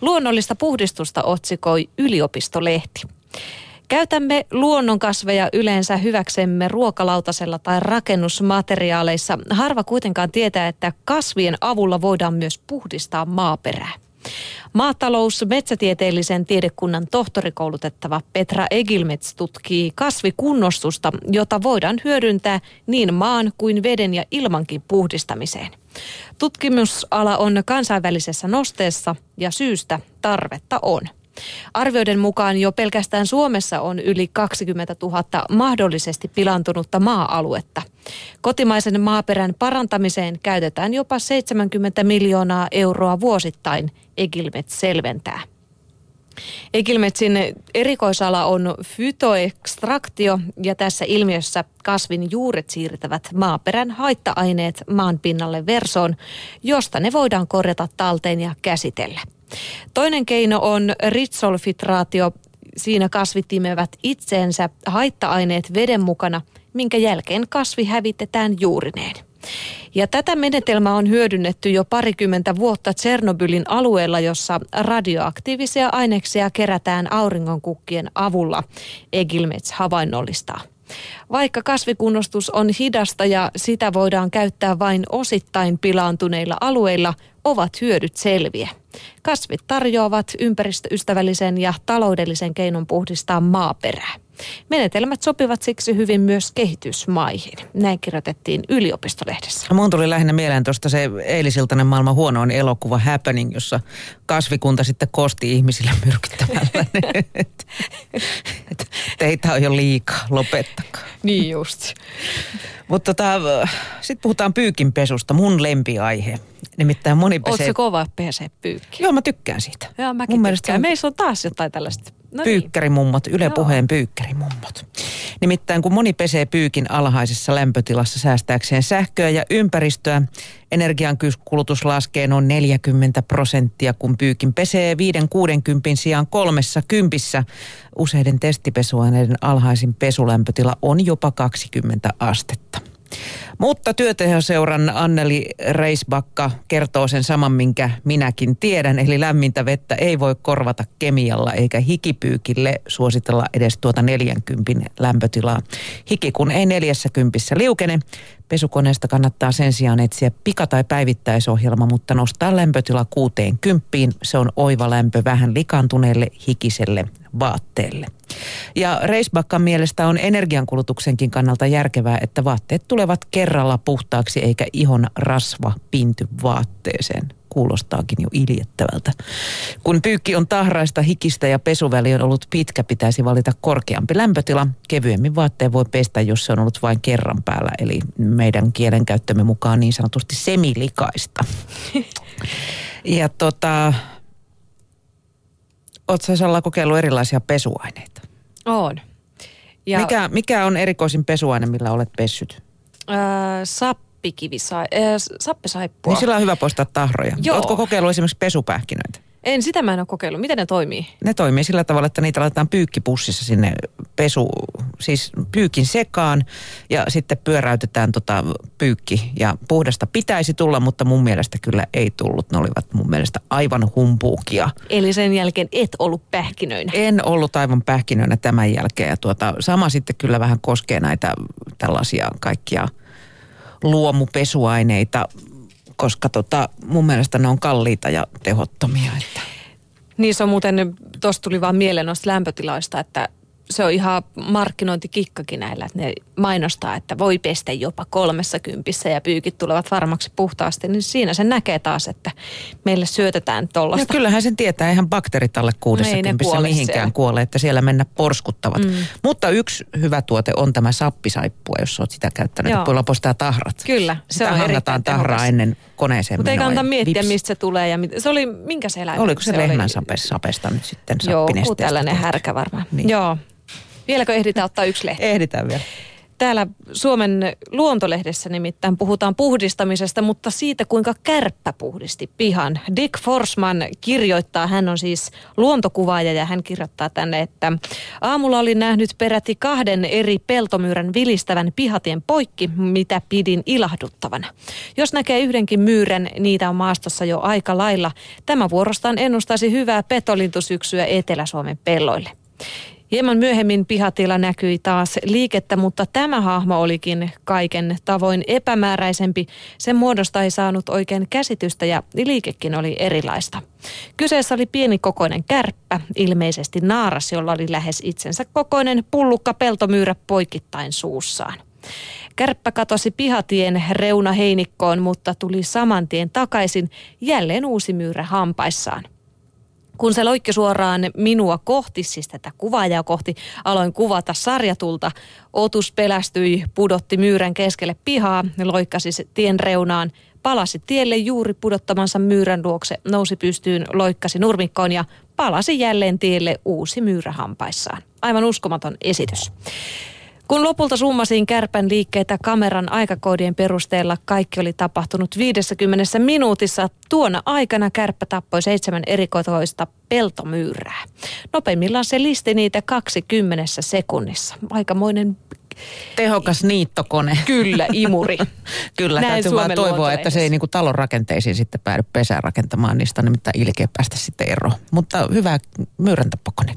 Luonnollista puhdistusta otsikoi yliopistolehti. Käytämme luonnonkasveja yleensä hyväksemme ruokalautasella tai rakennusmateriaaleissa. Harva kuitenkaan tietää, että kasvien avulla voidaan myös puhdistaa maaperää. Maatalous metsätieteellisen tiedekunnan tohtorikoulutettava Petra Egilmets tutkii kasvikunnostusta, jota voidaan hyödyntää niin maan kuin veden ja ilmankin puhdistamiseen. Tutkimusala on kansainvälisessä nosteessa ja syystä tarvetta on. Arvioiden mukaan jo pelkästään Suomessa on yli 20 000 mahdollisesti pilantunutta maa-aluetta. Kotimaisen maaperän parantamiseen käytetään jopa 70 miljoonaa euroa vuosittain, Egilmet selventää. Egilmetsin erikoisala on fytoekstraktio ja tässä ilmiössä kasvin juuret siirtävät maaperän haitta-aineet maan pinnalle versoon, josta ne voidaan korjata talteen ja käsitellä. Toinen keino on ritsolfitraatio. Siinä kasvit imevät itseensä haitta-aineet veden mukana, minkä jälkeen kasvi hävitetään juurineen. Ja tätä menetelmää on hyödynnetty jo parikymmentä vuotta Tsernobylin alueella, jossa radioaktiivisia aineksia kerätään auringonkukkien avulla, Egilmets havainnollistaa. Vaikka kasvikunnostus on hidasta ja sitä voidaan käyttää vain osittain pilaantuneilla alueilla, ovat hyödyt selviä. Kasvit tarjoavat ympäristöystävällisen ja taloudellisen keinon puhdistaa maaperää. Menetelmät sopivat siksi hyvin myös kehitysmaihin. Näin kirjoitettiin yliopistolehdessä. Mun tuli lähinnä mieleen tuosta se eilisiltainen maailman huonoin elokuva Happening, jossa kasvikunta sitten kosti ihmisille myrkyttämällä. Teitä on jo liikaa, lopettakaa. Niin just. Mutta tota, sitten puhutaan pyykinpesusta, mun lempiaihe. Nimittäin moni pesee... Oletko kova pesee pyykki? Joo, mä tykkään siitä. Joo, mäkin mun tykkään. On... Meissä on taas jotain tällaista. No niin. pyykkärimummot, Yle Puheen pyykkärimummot. Nimittäin kun moni pesee pyykin alhaisessa lämpötilassa säästääkseen sähköä ja ympäristöä, energian kulutus laskee noin 40 prosenttia, kun pyykin pesee 5-60 sijaan kolmessa kympissä. Useiden testipesuaineiden alhaisin pesulämpötila on jopa 20 astetta. Mutta työtehoseuran Anneli Reisbakka kertoo sen saman, minkä minäkin tiedän. Eli lämmintä vettä ei voi korvata kemialla eikä hikipyykille suositella edes tuota 40 lämpötilaa. Hiki kun ei 40 liukene, Pesukoneesta kannattaa sen sijaan etsiä pika- tai päivittäisohjelma, mutta nostaa lämpötila 60. Se on oiva lämpö vähän likantuneelle hikiselle vaatteelle. Ja Reisbakkan mielestä on energiankulutuksenkin kannalta järkevää, että vaatteet tulevat kerralla puhtaaksi eikä ihon rasva pinty vaatteeseen kuulostaakin jo iljettävältä. Kun pyykki on tahraista, hikistä ja pesuväli on ollut pitkä, pitäisi valita korkeampi lämpötila. Kevyemmin vaatteen voi pestä, jos se on ollut vain kerran päällä, eli meidän kielenkäyttömme mukaan niin sanotusti semilikaista. ja tota, Oletko Salla kokeillut erilaisia pesuaineita? On. Ja mikä, mikä on erikoisin pesuaine, millä olet pessyt? Öö, sappikivisai, äh, sappisaippua. Niin sillä on hyvä poistaa tahroja. Joo. Oletko kokeillut esimerkiksi pesupähkinöitä? En, sitä mä en ole kokeillut. Miten ne toimii? Ne toimii sillä tavalla, että niitä laitetaan pyykkipussissa sinne pesu, siis pyykin sekaan ja sitten pyöräytetään tota pyykki. Ja puhdasta pitäisi tulla, mutta mun mielestä kyllä ei tullut. Ne olivat mun mielestä aivan humpuukia. Eli sen jälkeen et ollut pähkinöinä? En ollut aivan pähkinöinä tämän jälkeen. Ja tuota, sama sitten kyllä vähän koskee näitä tällaisia kaikkia luomupesuaineita koska tota, mun mielestä ne on kalliita ja tehottomia. Että. Niin se on muuten, tuossa tuli vaan mieleen noista lämpötiloista, että se on ihan markkinointikikkakin näillä, että ne mainostaa, että voi pestä jopa kolmessa kympissä ja pyykit tulevat varmaksi puhtaasti, niin siinä se näkee taas, että meille syötetään tuollaista. No kyllähän sen tietää, eihän bakteerit alle kuudessa kympissä mihinkään siellä. kuole, että siellä mennä porskuttavat. Mm. Mutta yksi hyvä tuote on tämä sappisaippua, jos olet sitä käyttänyt, Joo. että postaa tahrat. Kyllä, se sitä on erittäin tahraa ennen koneeseen Mutta ei kannata miettiä, vips. mistä se tulee ja mit... se oli, minkä se eläin? Oliko se, se lehmän oli... sapesta nyt sitten Joo, tällainen härkä varmaan. Niin. Joo. Vieläkö ehditään ottaa yksi lehti? Ehditään vielä. Täällä Suomen luontolehdessä nimittäin puhutaan puhdistamisesta, mutta siitä kuinka kärppä puhdisti pihan. Dick Forsman kirjoittaa, hän on siis luontokuvaaja ja hän kirjoittaa tänne, että aamulla oli nähnyt peräti kahden eri peltomyyrän vilistävän pihatien poikki, mitä pidin ilahduttavana. Jos näkee yhdenkin myyrän, niitä on maastossa jo aika lailla. Tämä vuorostaan ennustaisi hyvää petolintusyksyä Etelä-Suomen pelloille. Hieman myöhemmin pihatilla näkyi taas liikettä, mutta tämä hahmo olikin kaiken tavoin epämääräisempi. Sen muodosta ei saanut oikein käsitystä ja liikekin oli erilaista. Kyseessä oli pieni kokoinen kärppä, ilmeisesti naaras, jolla oli lähes itsensä kokoinen pullukka peltomyyrä poikittain suussaan. Kärppä katosi pihatien reuna heinikkoon, mutta tuli saman tien takaisin jälleen uusi myyrä hampaissaan. Kun se loikki suoraan minua kohti, siis tätä kuvaajaa kohti, aloin kuvata sarjatulta. Otus pelästyi, pudotti myyrän keskelle pihaa, loikkasi tien reunaan, palasi tielle juuri pudottamansa myyrän luokse, nousi pystyyn, loikkasi nurmikkoon ja palasi jälleen tielle uusi myyrä hampaissaan. Aivan uskomaton esitys. Kun lopulta summasin kärpän liikkeitä kameran aikakoodien perusteella, kaikki oli tapahtunut 50 minuutissa. Tuona aikana kärppä tappoi seitsemän erikoitoista peltomyyrää. Nopeimmillaan se listi niitä 20 sekunnissa. Aikamoinen Tehokas niittokone. Kyllä, imuri. Kyllä, Näin täytyy vaan toivoa, että se ei niinku talon rakenteisiin sitten päädy pesään rakentamaan. Niistä on nimittäin ilkeä päästä sitten eroon. Mutta hyvä myyräntappokone.